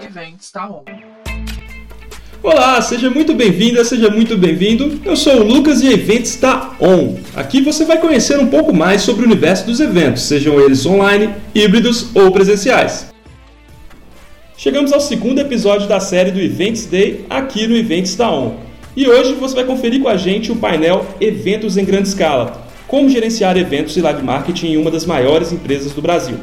Events tá on. Olá, seja muito bem-vinda, seja muito bem-vindo. Eu sou o Lucas e Eventos está on. Aqui você vai conhecer um pouco mais sobre o universo dos eventos, sejam eles online, híbridos ou presenciais. Chegamos ao segundo episódio da série do Events Day aqui no Events está on. E hoje você vai conferir com a gente o painel Eventos em Grande Escala, como gerenciar eventos e live marketing em uma das maiores empresas do Brasil.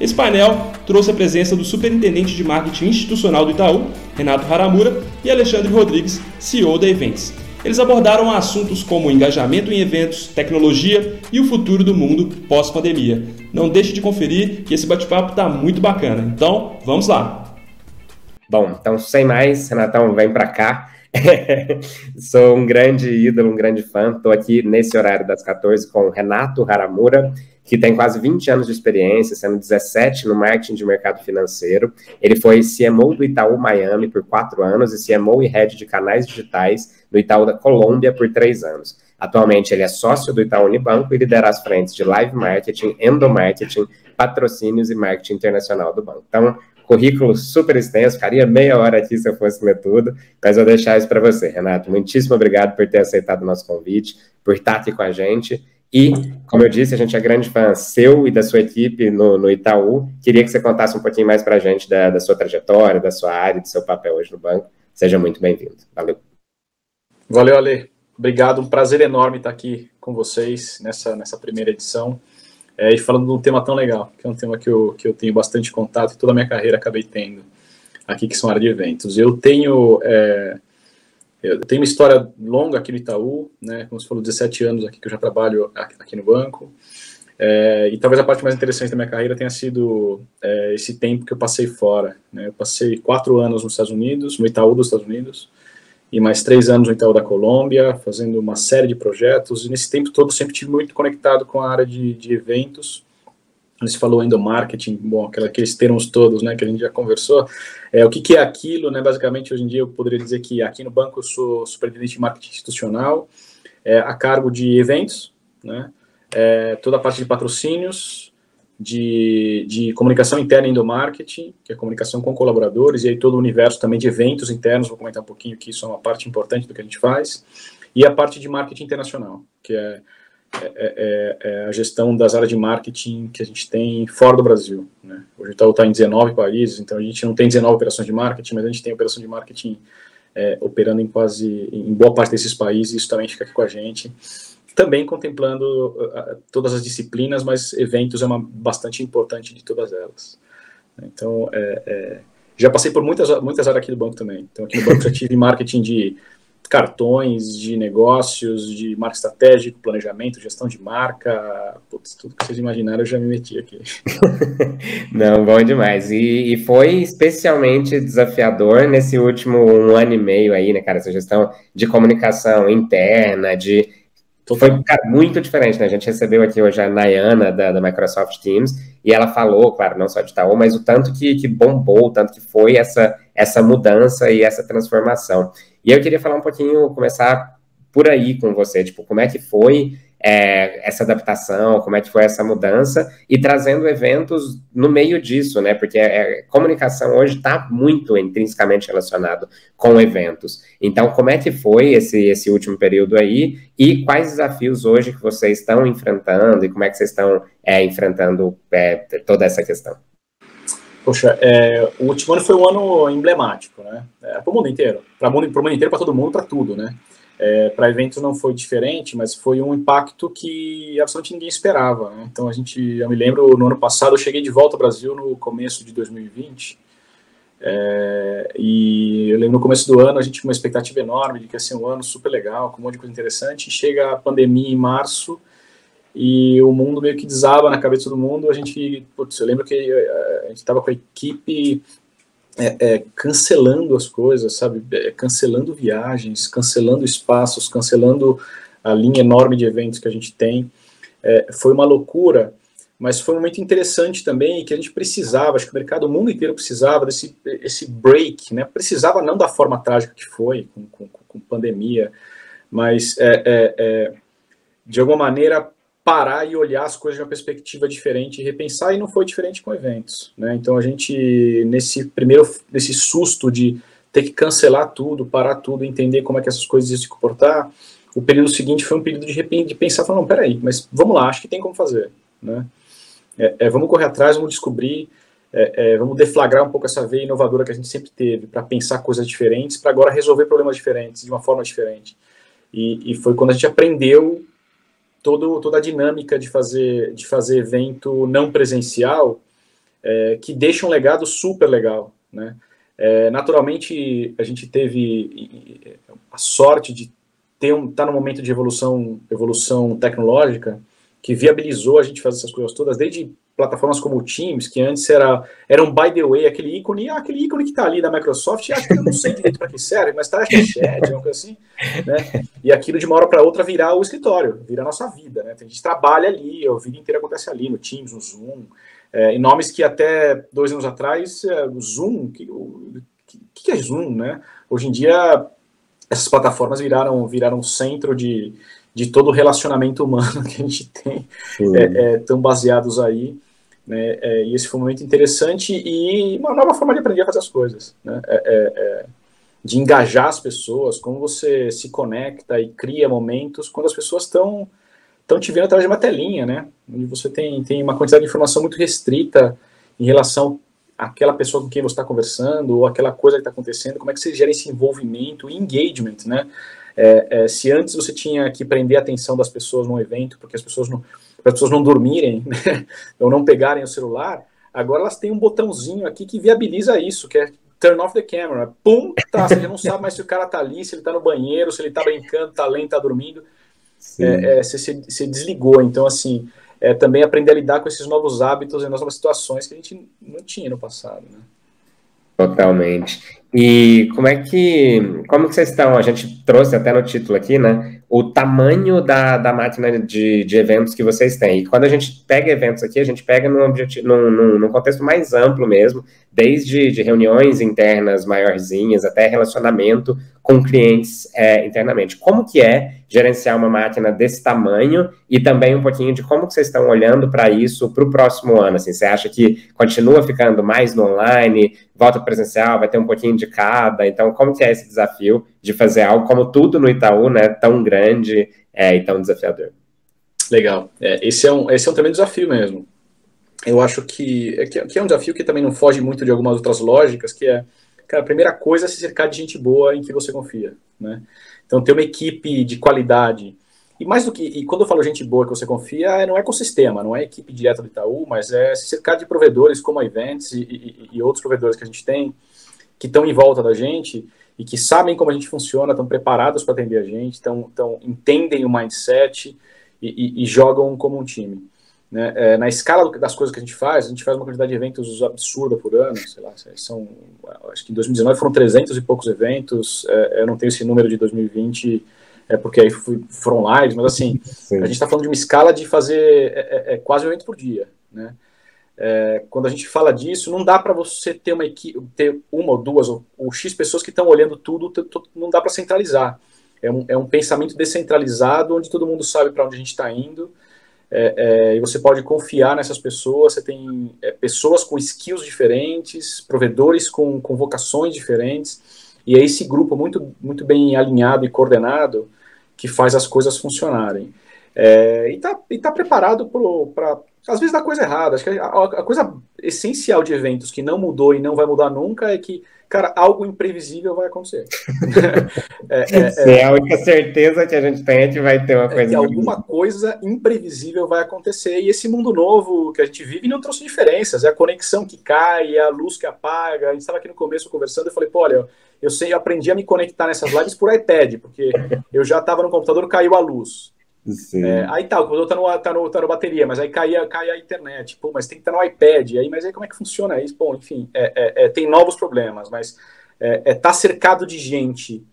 Esse painel trouxe a presença do Superintendente de Marketing Institucional do Itaú, Renato Haramura, e Alexandre Rodrigues, CEO da Events. Eles abordaram assuntos como engajamento em eventos, tecnologia e o futuro do mundo pós-pandemia. Não deixe de conferir que esse bate-papo está muito bacana. Então, vamos lá! Bom, então sem mais, Renatão, vem para cá. Sou um grande ídolo, um grande fã. Estou aqui nesse horário das 14 com Renato Haramura, que tem quase 20 anos de experiência, sendo 17 no marketing de mercado financeiro. Ele foi CMO do Itaú Miami por quatro anos e CMO e Head de canais digitais no Itaú da Colômbia por três anos. Atualmente, ele é sócio do Itaú Unibanco e lidera as frentes de live marketing, endomarketing, patrocínios e marketing internacional do banco. Então, currículo super extenso, ficaria meia hora aqui se eu fosse ler tudo, mas vou deixar isso para você, Renato. Muitíssimo obrigado por ter aceitado o nosso convite, por estar aqui com a gente. E, como eu disse, a gente é grande fã seu e da sua equipe no, no Itaú. Queria que você contasse um pouquinho mais para a gente da, da sua trajetória, da sua área, do seu papel hoje no banco. Seja muito bem-vindo. Valeu. Valeu, Ale. Obrigado. Um prazer enorme estar aqui com vocês nessa, nessa primeira edição. É, e falando de um tema tão legal, que é um tema que eu, que eu tenho bastante contato e toda a minha carreira acabei tendo aqui, que são a área de eventos. Eu tenho, é, eu tenho uma história longa aqui no Itaú, né, como você falou, 17 anos aqui que eu já trabalho aqui no banco, é, e talvez a parte mais interessante da minha carreira tenha sido é, esse tempo que eu passei fora. Né? Eu passei quatro anos nos Estados Unidos, no Itaú dos Estados Unidos, e mais três anos no Itaú da Colômbia, fazendo uma série de projetos, e nesse tempo todo sempre tive muito conectado com a área de, de eventos, você falou ainda marketing, bom, aqueles termos todos, né, que a gente já conversou, é, o que, que é aquilo, né, basicamente, hoje em dia eu poderia dizer que aqui no banco eu sou superintendente de marketing institucional, é, a cargo de eventos, né, é, toda a parte de patrocínios, de, de comunicação interna e marketing, que é comunicação com colaboradores, e aí todo o universo também de eventos internos, vou comentar um pouquinho que isso é uma parte importante do que a gente faz, e a parte de marketing internacional, que é, é, é, é a gestão das áreas de marketing que a gente tem fora do Brasil. Né? Hoje está em 19 países, então a gente não tem 19 operações de marketing, mas a gente tem operação de marketing é, operando em quase, em boa parte desses países, isso também fica aqui com a gente também contemplando uh, todas as disciplinas, mas eventos é uma bastante importante de todas elas. Então, é, é, já passei por muitas, muitas áreas aqui do banco também. Então, aqui no banco já tive marketing de cartões, de negócios, de marca estratégico, planejamento, gestão de marca, putz, tudo que vocês imaginaram eu já me meti aqui. Não, bom demais. E, e, foi especialmente desafiador nesse último um ano e meio aí, né, cara, essa gestão de comunicação interna, de foi cara, muito diferente, né? A gente recebeu aqui hoje a Nayana da, da, Microsoft Teams e ela falou, claro, não só de Itaú, mas o tanto que, que bombou, o tanto que foi essa, essa mudança e essa transformação. E eu queria falar um pouquinho, começar por aí com você, tipo, como é que foi é, essa adaptação, como é que foi essa mudança, e trazendo eventos no meio disso, né? Porque a é, comunicação hoje está muito intrinsecamente relacionado com eventos. Então, como é que foi esse, esse último período aí, e quais desafios hoje que vocês estão enfrentando, e como é que vocês estão é, enfrentando é, toda essa questão? Poxa, é, o último ano foi um ano emblemático, né? É, para o mundo inteiro, para o mundo, mundo inteiro, para todo mundo, para tudo, né? É, para eventos não foi diferente, mas foi um impacto que absolutamente ninguém esperava. Né? Então a gente, eu me lembro, no ano passado eu cheguei de volta ao Brasil no começo de 2020, é, e eu lembro no começo do ano a gente tinha uma expectativa enorme de que ia ser um ano super legal, com um monte de coisa interessante, chega a pandemia em março e o mundo meio que desaba na cabeça do mundo. A gente, putz, eu lembro que a gente estava com a equipe é, é, cancelando as coisas, sabe? É, cancelando viagens, cancelando espaços, cancelando a linha enorme de eventos que a gente tem. É, foi uma loucura, mas foi um momento interessante também que a gente precisava, acho que o mercado, o mundo inteiro precisava desse esse break, né? Precisava não da forma trágica que foi, com, com, com pandemia, mas é, é, de alguma maneira parar e olhar as coisas de uma perspectiva diferente, repensar, e não foi diferente com eventos. Né? Então a gente, nesse primeiro, nesse susto de ter que cancelar tudo, parar tudo, entender como é que essas coisas iam se comportar, o período seguinte foi um período de repente de pensar, falando, não, peraí, mas vamos lá, acho que tem como fazer, né? É, é, vamos correr atrás, vamos descobrir, é, é vamos deflagrar um pouco essa veia inovadora que a gente sempre teve para pensar coisas diferentes, para agora resolver problemas diferentes de uma forma diferente. E, e, foi quando a gente aprendeu todo, toda a dinâmica de fazer, de fazer evento não presencial, é, que deixa um legado super legal, né? É, naturalmente, a gente teve a sorte de ter um, tá num momento de evolução, evolução tecnológica que viabilizou a gente fazer essas coisas todas, desde plataformas como o Teams, que antes era, era um by the way, aquele ícone, ah, aquele ícone que está ali da Microsoft, acho que eu não sei direito para que serve, mas está aqui chat, coisa assim, né? E aquilo de uma hora para outra virar o escritório, virar a nossa vida, né? A gente trabalha ali, a vida inteira acontece ali, no Teams, no Zoom, é, em nomes que até dois anos atrás, é, o Zoom, que, o que, que é Zoom, né? Hoje em dia, essas plataformas viraram, viraram centro de, de todo o relacionamento humano que a gente tem, é, é, tão baseados aí. Né? É, e esse foi um momento interessante e uma nova forma de aprender a fazer as coisas. Né? É, é, é, de engajar as pessoas, como você se conecta e cria momentos quando as pessoas estão estão te vendo através de uma telinha, né? Onde você tem, tem uma quantidade de informação muito restrita em relação àquela pessoa com quem você está conversando ou aquela coisa que está acontecendo, como é que você gera esse envolvimento engagement, né? É, é, se antes você tinha que prender a atenção das pessoas num evento, porque as pessoas não, as pessoas não dormirem, né, ou não pegarem o celular, agora elas têm um botãozinho aqui que viabiliza isso, que é turn off the camera. Pum, tá, você não sabe mais se o cara tá ali, se ele tá no banheiro, se ele tá brincando, tá lendo, tá dormindo. É, é, você, você, desligou. Então, assim, é, também aprender a lidar com esses novos hábitos e novas situações que a gente não tinha no passado, né? Totalmente. E como é que, como que vocês estão? A gente trouxe até no título aqui, né? O tamanho da, da máquina de, de eventos que vocês têm. E quando a gente pega eventos aqui, a gente pega num, objetivo, num, num, num contexto mais amplo mesmo, desde de reuniões internas maiorzinhas até relacionamento com clientes é, internamente. Como que é gerenciar uma máquina desse tamanho e também um pouquinho de como que vocês estão olhando para isso para o próximo ano? Assim, você acha que continua ficando mais no online, volta presencial, vai ter um pouquinho de cada? Então, como que é esse desafio de fazer algo como tudo no Itaú, né, tão grande é, e tão desafiador? Legal. É, esse, é um, esse é um tremendo desafio mesmo. Eu acho que, é, que é um desafio que também não foge muito de algumas outras lógicas, que é Cara, a primeira coisa é se cercar de gente boa em que você confia, né? Então, ter uma equipe de qualidade. E mais do que, e quando eu falo gente boa que você confia, não é ecossistema, não é equipe direta do Itaú, mas é se cercar de provedores como a Events e, e, e outros provedores que a gente tem, que estão em volta da gente e que sabem como a gente funciona, estão preparados para atender a gente, estão, estão, entendem o mindset e, e, jogam como um time. Né? É, na escala das coisas que a gente faz, a gente faz uma quantidade de eventos absurda por ano, sei lá, são, acho que em 2019 foram 300 e poucos eventos, é, eu não tenho esse número de 2020, é porque aí fui, foram lives, mas assim, Sim. a gente está falando de uma escala de fazer é, é, é, quase um evento por dia, né? É, quando a gente fala disso, não dá para você ter uma equipe, ter uma ou duas ou, ou X pessoas que estão olhando tudo, não dá para centralizar. É um, é um pensamento descentralizado, onde todo mundo sabe para onde a gente está indo, é, é, e você pode confiar nessas pessoas. Você tem é, pessoas com skills diferentes, provedores com, com vocações diferentes, e é esse grupo muito, muito bem alinhado e coordenado que faz as coisas funcionarem. É, e está tá preparado para. Às vezes dá coisa errada. Acho que a, a coisa essencial de eventos que não mudou e não vai mudar nunca é que cara, algo imprevisível vai acontecer. é, é, é, a única certeza que a gente tem é que vai ter uma é coisa. É alguma coisa imprevisível vai acontecer. E esse mundo novo que a gente vive não trouxe diferenças. É a conexão que cai, é a luz que apaga. A gente estava aqui no começo conversando e falei, pô, olha, eu sei, eu aprendi a me conectar nessas lives por iPad, porque eu já estava no computador, caiu a luz. É, aí tá, o computador tá no, tá, no, tá no bateria, mas aí cai, cai a internet, pô, mas tem que estar no iPad, aí, mas aí como é que funciona isso? Bom, enfim, é, é, é tem novos problemas, mas é, é tá cercado de gente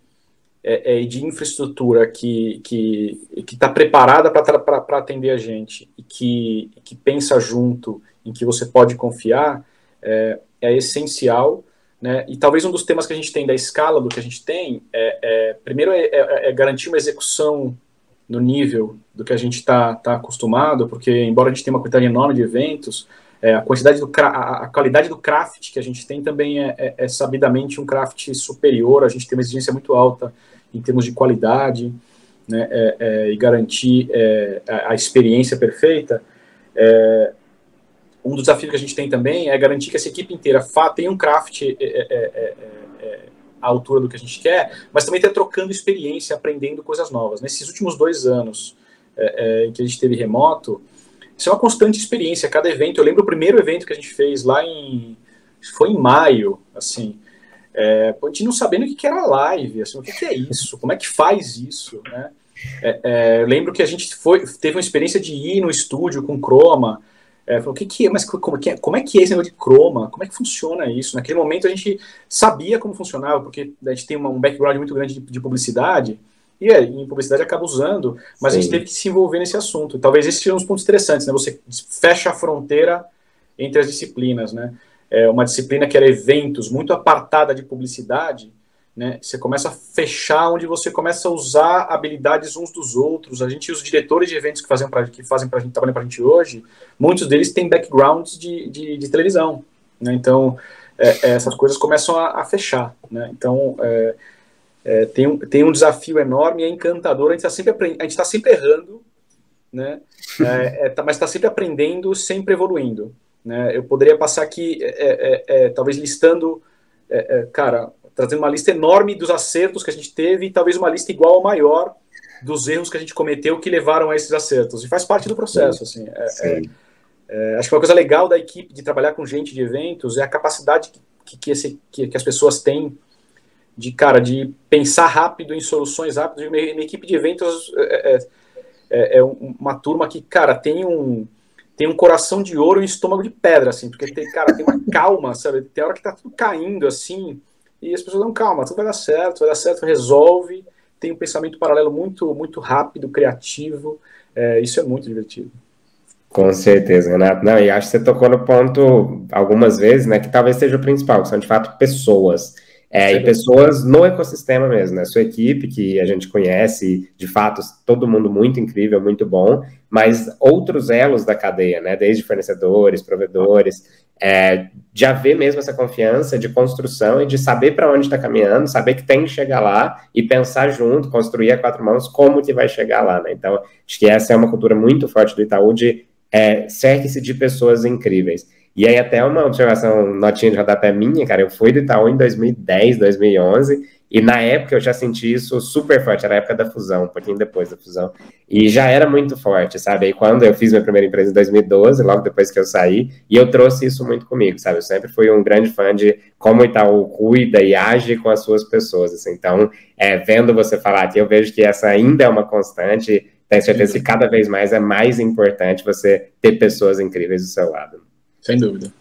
é, de infraestrutura que que está preparada para atender a gente e que, que pensa junto, em que você pode confiar, é, essencial. Né? E talvez um dos temas que a gente tem da escala do que a gente tem é, primeiro é, garantir uma execução no nível do que a gente está tá acostumado, porque embora a gente tenha uma quantidade enorme de eventos, é, a quantidade do a, qualidade do craft que a gente tem também é, é, é, sabidamente um craft superior. A gente tem uma exigência muito alta em termos de qualidade né, é, é, e garantir é, a, a, experiência perfeita. um dos desafios que a gente tem também é garantir que essa equipe inteira tenha um craft altura do que a gente quer, mas também está trocando experiência, aprendendo coisas novas. Nesses últimos dois anos em que a gente teve remoto, isso é uma constante experiência, cada evento. Eu lembro o primeiro evento que a gente fez lá em. Foi em maio, assim. É, a gente não sabendo o que era live, assim, o que é isso, como é que faz isso, né? É, é, lembro que a gente foi, teve uma experiência de ir no estúdio com Chroma, é, falou, o que, que é, mas como, que é, como é que é esse negócio de Chroma? Como é que funciona isso? Naquele momento a gente sabia como funcionava, porque a gente tem uma, um background muito grande de, de publicidade, e é, em publicidade acaba usando, mas Sim. a gente teve que se envolver nesse assunto. Talvez esses sejam os pontos interessantes, né? Você fecha a fronteira entre as disciplinas, né? É uma disciplina que era eventos, muito apartada de publicidade, né? Você começa a fechar onde você começa a usar habilidades uns dos outros. A gente, os diretores de eventos que fazem para que fazem para a gente trabalham para a gente hoje, muitos deles têm backgrounds de, de, de televisão, né? Então é, é, essas coisas começam a, a fechar, né? Então é, é, tem, um, tem um desafio enorme, é encantador, a gente está sempre, a gente tá sempre errando, né? É, é, tá, mas está sempre aprendendo, sempre evoluindo. Né? Eu poderia passar aqui, talvez listando, cara, trazendo uma lista enorme dos acertos que a gente teve e talvez uma lista igual ou maior dos erros que a gente cometeu que levaram a esses acertos. E faz parte do processo, assim. acho que uma coisa legal da equipe de trabalhar com gente de eventos é a capacidade que, que, esse, que, que as pessoas têm de cara de pensar rápido em soluções rápidas. Minha, minha equipe de eventos é, é, é, é, uma turma que, cara, tem um tem um coração de ouro e um estômago de pedra, assim, porque tem, cara, tem uma calma, sabe? Tem hora que tá tudo caindo, assim, e as pessoas dão calma, tudo vai dar certo, vai dar certo, resolve. Tem um pensamento paralelo muito, muito rápido, criativo. É, isso é muito divertido. Com certeza, Renato. Não, e acho que você tocou no ponto algumas vezes, né, que talvez seja o principal, que são de fato pessoas. É, e pessoas no ecossistema mesmo, né? Sua equipe, que a gente conhece, de fato, todo mundo muito incrível, muito bom, mas outros elos da cadeia, né? Desde fornecedores, provedores, é, de haver mesmo essa confiança de construção e de saber para onde está caminhando, saber que tem que chegar lá e pensar junto, construir a quatro mãos como que vai chegar lá, né? Então, acho que essa é uma cultura muito forte do Itaú de é, cerque-se de pessoas incríveis. E aí, até uma observação, notinha de rodapé minha, cara, eu fui do Itaú em 2010, 2011, e na época eu já senti isso super forte, era a época da fusão, um pouquinho depois da fusão, e já era muito forte, sabe? Aí quando eu fiz minha primeira empresa em 2012, logo depois que eu saí, e eu trouxe isso muito comigo, sabe? Eu sempre fui um grande fã de como o Itaú cuida e age com as suas pessoas, assim. Então, é, vendo você falar aqui, eu vejo que essa ainda é uma constante, tenho certeza que cada vez mais é mais importante você ter pessoas incríveis do seu lado. Sem dúvida.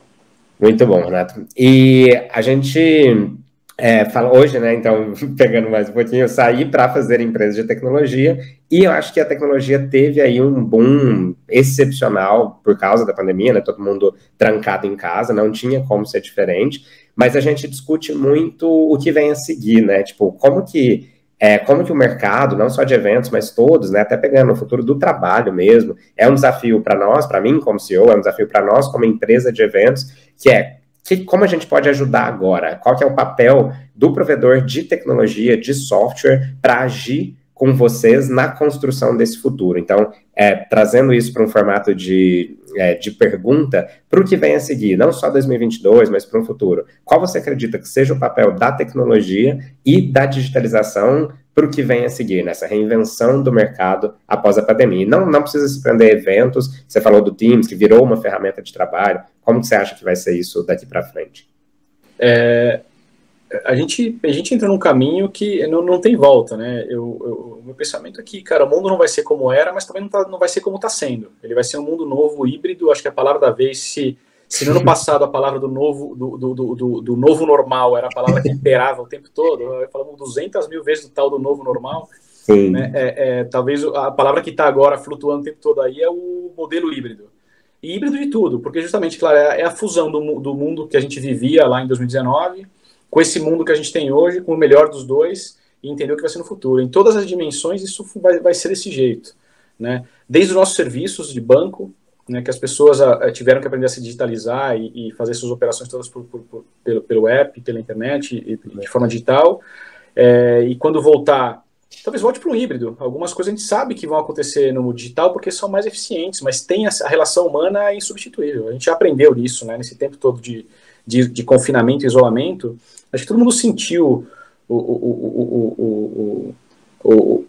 Muito bom, Renato. E a gente é, fala hoje, né? Então, pegando mais um pouquinho, eu saí para fazer empresa de tecnologia e eu acho que a tecnologia teve aí um boom excepcional por causa da pandemia, né? Todo mundo trancado em casa, não tinha como ser diferente. Mas a gente discute muito o que vem a seguir, né? Tipo, como que é, como que o mercado, não só de eventos, mas todos, né, até pegando o futuro do trabalho mesmo, é um desafio para nós, para mim como CEO, é um desafio para nós como empresa de eventos, que é que, como a gente pode ajudar agora? Qual que é o papel do provedor de tecnologia, de software, para agir com vocês na construção desse futuro. Então, é, trazendo isso para um formato de, é, de pergunta, para o que vem a seguir, não só 2022, mas para um futuro. Qual você acredita que seja o papel da tecnologia e da digitalização para o que vem a seguir, nessa reinvenção do mercado após a pandemia? E não, não precisa se prender a eventos, você falou do Teams, que virou uma ferramenta de trabalho. Como você acha que vai ser isso daqui para frente? É, a gente, a gente entra num caminho que não, não tem volta, né? Eu, eu, meu pensamento é que, cara, o mundo não vai ser como era, mas também não, tá, não vai ser como está sendo. Ele vai ser um mundo novo, híbrido. Acho que a palavra da vez, se, se no ano passado a palavra do novo, do, do, do, do novo normal era a palavra que imperava o tempo todo, falamos 200 mil vezes do tal do novo normal. Sim. Né? É, é, talvez a palavra que está agora flutuando o tempo todo aí é o modelo híbrido. E híbrido de tudo, porque justamente, claro, é, é a fusão do, do mundo que a gente vivia lá em 2019 com esse mundo que a gente tem hoje, com o melhor dos dois, e entender o que vai ser no futuro. Em todas as dimensões, isso vai, vai ser desse jeito. Né? Desde os nossos serviços de banco, né, que as pessoas a, ah, a, tiveram que aprender a se digitalizar e, e fazer suas operações todas por, por, por, pelo, pelo app, pela internet, e, de forma digital. É, e quando voltar, talvez volte para o híbrido. Algumas coisas a gente sabe que vão acontecer no digital porque são mais eficientes, mas tem a, a relação humana é insubstituível. A gente já aprendeu isso, né, nesse tempo todo de, de, de confinamento e isolamento. Acho que todo mundo sentiu o, o, o, o,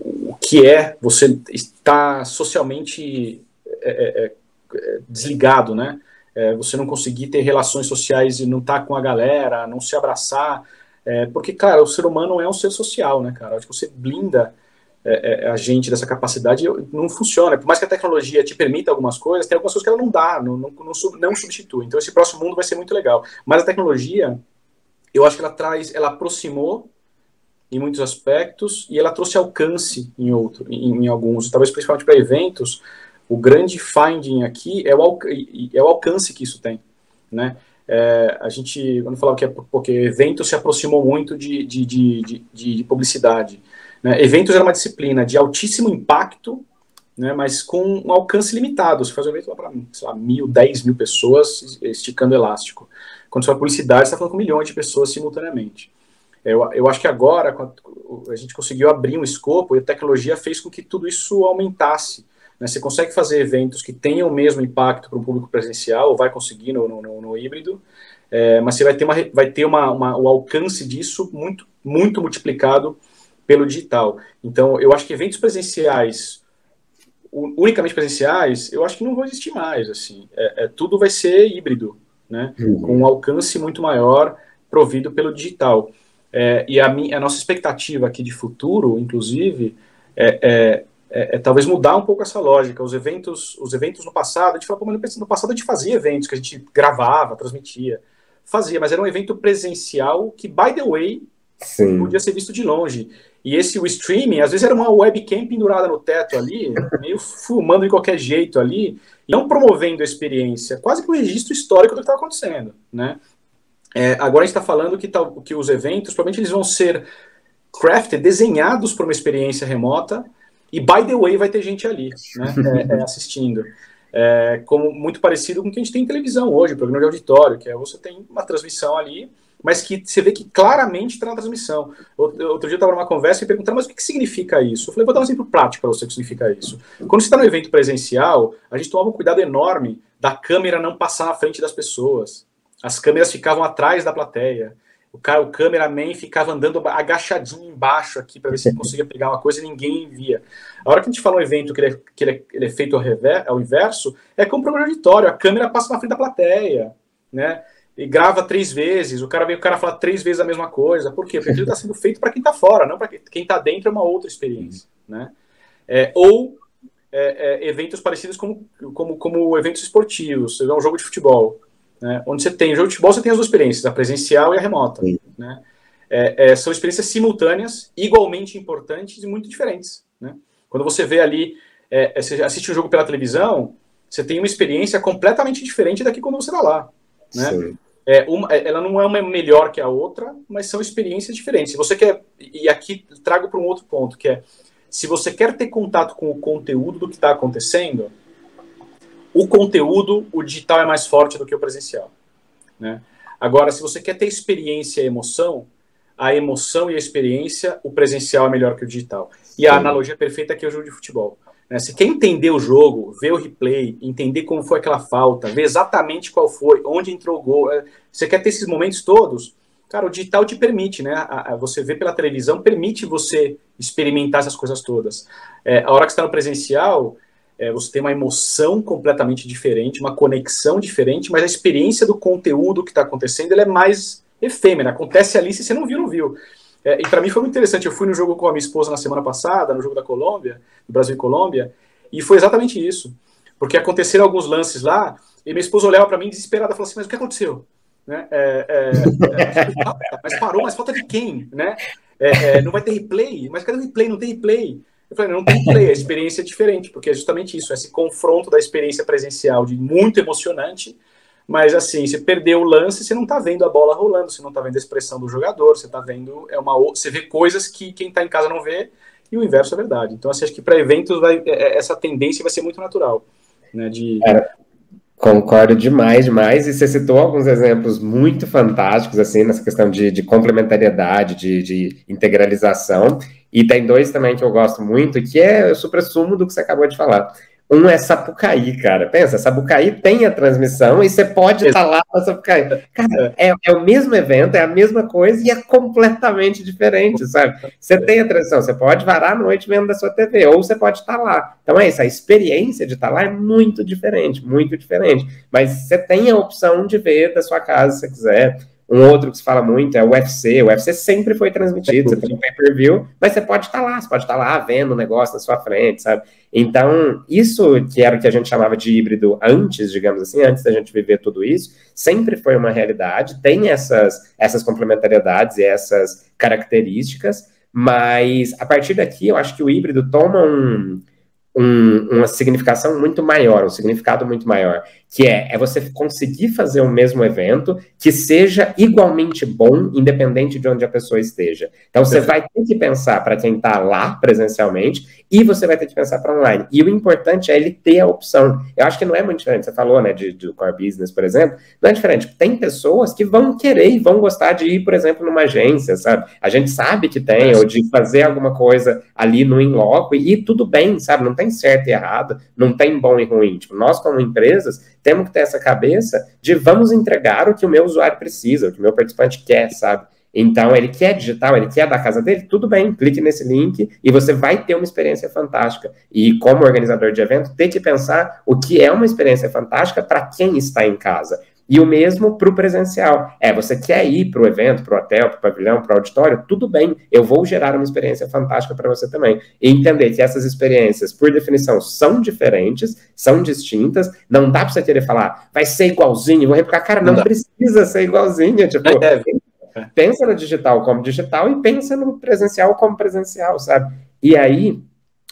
o que é você estar socialmente é, é, é, é, desligado, né? É, você não conseguir ter relações sociais e não estar tá com a galera, não se abraçar, porque, cara, o ser humano é um ser social, né, cara? Acho que você blinda a gente dessa capacidade não funciona. Por mais que a tecnologia te permita algumas coisas, tem algumas coisas que ela não dá, não, não, não, não substitui. Então, esse próximo mundo vai ser muito legal. Mas a tecnologia, eu acho que ela traz, ela aproximou em muitos aspectos e ela trouxe alcance em outro, em, em alguns, talvez principalmente para eventos, o grande finding aqui é o, é o alcance que isso tem, né? É, a gente, quando falava que é porque evento se aproximou muito de, de, de, de, de publicidade. Né? Eventos era uma disciplina de altíssimo impacto, né, mas com um alcance limitado. Você faz um evento lá para, mil, dez mil pessoas esticando elástico. Quando você fala publicidade, você está falando com milhões de pessoas simultaneamente. Eu, eu acho que agora a gente conseguiu abrir um escopo e a tecnologia fez com que tudo isso aumentasse. Né? Você consegue fazer eventos que tenham o mesmo impacto para o público presencial, ou vai conseguir no, no, no híbrido, é, mas você vai ter, uma, vai ter uma, uma, o alcance disso muito, muito multiplicado pelo digital. Então, eu acho que eventos presenciais, unicamente presenciais, eu acho que não vão existir mais. Assim, é, é tudo vai ser híbrido, né? Uhum. Com um alcance muito maior provido pelo digital. É, e a, minha, a nossa expectativa aqui de futuro, inclusive, é, é é, é, talvez mudar um pouco essa lógica. Os eventos, os eventos no passado, a gente falou, no passado a gente fazia eventos que a gente gravava, transmitia, fazia, mas era um evento presencial que, by the way, Sim. podia ser visto de longe. E esse o streaming, às vezes era uma webcam pendurada no teto ali, meio filmando de qualquer jeito ali, não promovendo a experiência, quase que um registro histórico do que estava acontecendo, né? É, agora a gente está falando que, tá, que os eventos, provavelmente eles vão ser crafted, desenhados para uma experiência remota, e, by the way, vai ter gente ali, né, é, é, assistindo. É, como muito parecido com o que a gente tem em televisão hoje, programa de auditório, que é você tem uma transmissão ali, mas que você vê que claramente está na transmissão. Outro, dia eu estava numa conversa e perguntaram, mas o que, que significa isso? Eu falei, vou dar um exemplo prático para você que significa isso. Quando você está no evento presencial, a gente tomava um cuidado enorme da câmera não passar na frente das pessoas. As câmeras ficavam atrás da plateia. O, cara, o cameraman ficava andando agachadinho embaixo aqui para ver se ele conseguia pegar uma coisa e ninguém via. A hora que a gente fala um evento que ele é, que ele é, ele é feito ao, rever, ao inverso, é como programa auditório. A câmera passa na frente da plateia, né? E grava três vezes. O cara vem o cara falar três vezes a mesma coisa. Por quê? Porque ele está sendo feito para quem está fora, não para quem está dentro. É uma outra experiência, né? É, ou é, é, eventos parecidos como, como, como eventos esportivos. Você vê um jogo de futebol né, onde você tem jogo de futebol, você tem as duas experiências, a presencial e a remota. Né? É, é, são experiências simultâneas, igualmente importantes e muito diferentes. Né? Quando você vê ali, é, é você assiste um jogo pela televisão, você tem uma experiência completamente diferente daqui quando você está lá. Né? É, uma, é, ela não é uma melhor que a outra, mas são experiências diferentes. Se você quer, e aqui trago para um outro ponto, que é, se você quer ter contato com o conteúdo do que está acontecendo, o conteúdo, o digital é mais forte do que o presencial. Né? Agora, se você quer ter experiência e emoção, a emoção e a experiência, o presencial é melhor que o digital. E a analogia perfeita aqui é o jogo de futebol. Né? Você quer entender o jogo, ver o replay, entender como foi aquela falta, ver exatamente qual foi, onde entrou o gol. É, você quer ter esses momentos todos? Cara, o digital te permite, né? Você vê pela televisão, permite você experimentar essas coisas todas. É, a hora que está no presencial, é, você tem uma emoção completamente diferente, uma conexão diferente, mas a experiência do conteúdo que está acontecendo é mais efêmera. Acontece ali, se você não viu, não viu. É, e para mim foi muito interessante. Eu fui no jogo com a minha esposa na semana passada, no jogo da Colômbia, do Brasil e Colômbia, e foi exatamente isso. Porque aconteceram alguns lances lá, e minha esposa olhava para mim desesperada e falou assim: Mas o que aconteceu? Né? É, é, é mas parou, mas falta de quem? Né? É, não vai ter replay? Mas cadê o replay? Não tem replay. Eu falei, não tem play, a experiência é diferente, porque é justamente isso, esse confronto da experiência presencial de muito emocionante mas assim, você perdeu o lance, você não tá vendo a bola rolando, você não tá vendo a expressão do jogador, você tá vendo é uma você vê coisas que quem tá em casa não vê e o inverso é verdade. Então assim, acho que para eventos vai, é, é, essa tendência vai ser muito natural, né, de Concordo demais, demais. E você citou alguns exemplos muito fantásticos, assim, nessa questão de, de complementariedade, de, de, integralização. E tem dois também que eu gosto muito, que é o supra-sumo do que você acabou de falar. Um é Sapucaí, cara. Pensa, Sapucaí tem a transmissão e você pode estar lá para Sapucaí. Cara, é, é, o mesmo evento, é a mesma coisa e é completamente diferente, sabe? Você tem a transmissão, você pode varar a noite vendo da sua TV, ou você pode estar lá. Então é isso, a experiência de estar lá é muito diferente, muito diferente. Mas você tem a opção de ver da sua casa se você quiser. Um outro que se fala muito é o UFC. O UFC sempre foi transmitido, você tem um pay-per-view, mas você pode estar lá, você pode estar lá vendo o negócio na sua frente, sabe? Então, isso que era o que a gente chamava de híbrido antes, digamos assim, antes da gente viver tudo isso, sempre foi uma realidade, tem essas, essas complementariedades e essas características, mas a partir daqui eu acho que o híbrido toma um, um, uma significação muito maior, um significado muito maior, que é, é você conseguir fazer o mesmo evento que seja igualmente bom, independente de onde a pessoa esteja. Então, você vai ter que pensar para quem está lá presencialmente e você vai ter que pensar para online. E o importante é ele ter a opção. Eu acho que não é muito diferente. Você falou, né, de, do core business, por exemplo. Não é diferente. Tem pessoas que vão querer e vão gostar de ir, por exemplo, numa agência, sabe? A gente sabe que tem, ou de fazer alguma coisa ali no in-loco e, e tudo bem, sabe? Não tem certo e errado, não tem bom e ruim. Tipo, nós, como empresas, temos que ter essa cabeça de vamos entregar o que o meu usuário precisa, o que o meu participante quer, sabe? Então, ele quer digital, ele quer da casa dele, tudo bem, clique nesse link e você vai ter uma experiência fantástica. E, como organizador de evento, tem que pensar o que é uma experiência fantástica para quem está em casa. E o mesmo para o presencial. É, você quer ir para o evento, para o hotel, para o pavilhão, para o auditório? Tudo bem, eu vou gerar uma experiência fantástica para você também. E entender que essas experiências, por definição, são diferentes, são distintas. Não dá para você querer falar, vai ser igualzinho, vou replicar. Cara, não, não precisa ser igualzinho. Tipo, pensa no digital como digital e pensa no presencial como presencial, sabe? E aí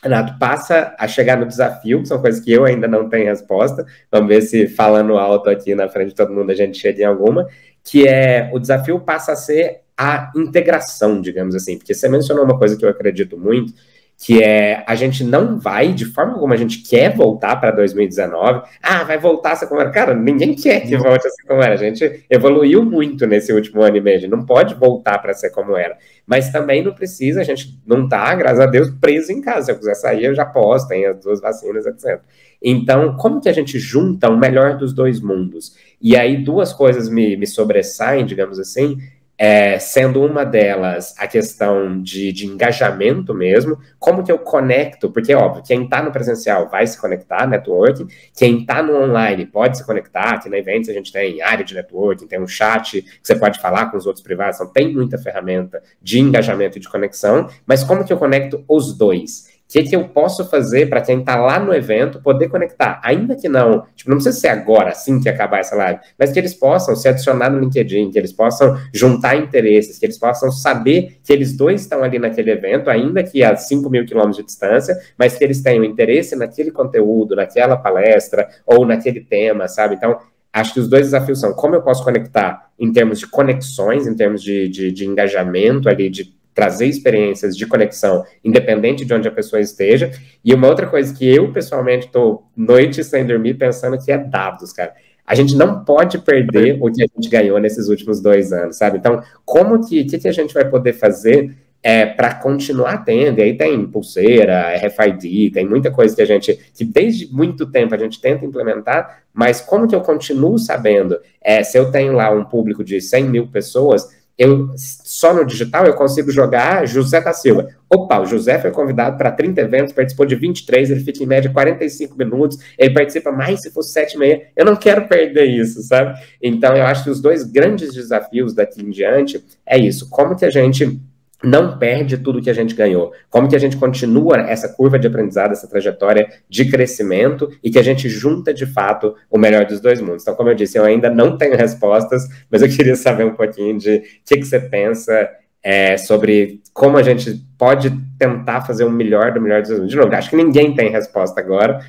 Renato, passa a chegar no desafio, que são coisas que eu ainda não tenho resposta. Vamos ver se falando alto aqui na frente de todo mundo a gente chega em alguma. Que é o desafio passa a ser a integração, digamos assim. Porque você mencionou uma coisa que eu acredito muito, que é a gente não vai, de forma alguma, a gente quer voltar para 2019. Ah, vai voltar a ser como era. Cara, ninguém quer que volte a ser como era. A gente evoluiu muito nesse último ano e meio. A gente não pode voltar para ser como era. Mas também não precisa, a gente não está, graças a Deus, preso em casa. Se eu quiser sair, eu já posso, tem as duas vacinas, etc. Então, como que a gente junta o melhor dos dois mundos? E aí, duas coisas me, me sobressaem, digamos assim é, sendo uma delas a questão de, de, engajamento mesmo, como que eu conecto, porque, óbvio, quem está no presencial vai se conectar, networking, quem está no online pode se conectar, aqui na Events a gente tem área de networking, tem um chat que você pode falar com os outros privados, então tem muita ferramenta de engajamento e de conexão, mas como que eu conecto os dois? O que, que eu posso fazer para quem está lá no evento poder conectar? Ainda que não, tipo, não precisa ser agora, assim que acabar essa live, mas que eles possam se adicionar no LinkedIn, que eles possam juntar interesses, que eles possam saber que eles dois estão ali naquele evento, ainda que a 5 mil quilômetros de distância, mas que eles tenham interesse naquele conteúdo, naquela palestra ou naquele tema, sabe? Então, acho que os dois desafios são como eu posso conectar em termos de conexões, em termos de, de, de engajamento ali, de trazer experiências de conexão, independente de onde a pessoa esteja. E uma outra coisa que eu, pessoalmente, estou noite sem dormir pensando que é dados, cara. A gente não pode perder o que a gente ganhou nesses últimos dois anos, sabe? Então, como que, que, que a gente vai poder fazer é, para continuar tendo? E aí tem pulseira, RFID, tem muita coisa que a gente, que desde muito tempo a gente tenta implementar, mas como que eu continuo sabendo? É, se eu tenho lá um público de 100 mil pessoas, eu só no digital eu consigo jogar José da Silva. Opa, o José foi convidado para 30 eventos, participou de 23, ele fica em média 45 minutos, ele participa mais se fosse 7 e meia. Eu não quero perder isso, sabe? Então eu acho que os dois grandes desafios daqui em diante é isso. Como que a gente não perde tudo que a gente ganhou. Como que a gente continua essa curva de aprendizado, essa trajetória de crescimento e que a gente junta de fato o melhor dos dois mundos. Então, como eu disse, eu ainda não tenho respostas, mas eu queria saber um pouquinho de o que, que você pensa é, sobre como a gente pode tentar fazer o melhor do melhor dos De novo, acho que ninguém tem resposta agora.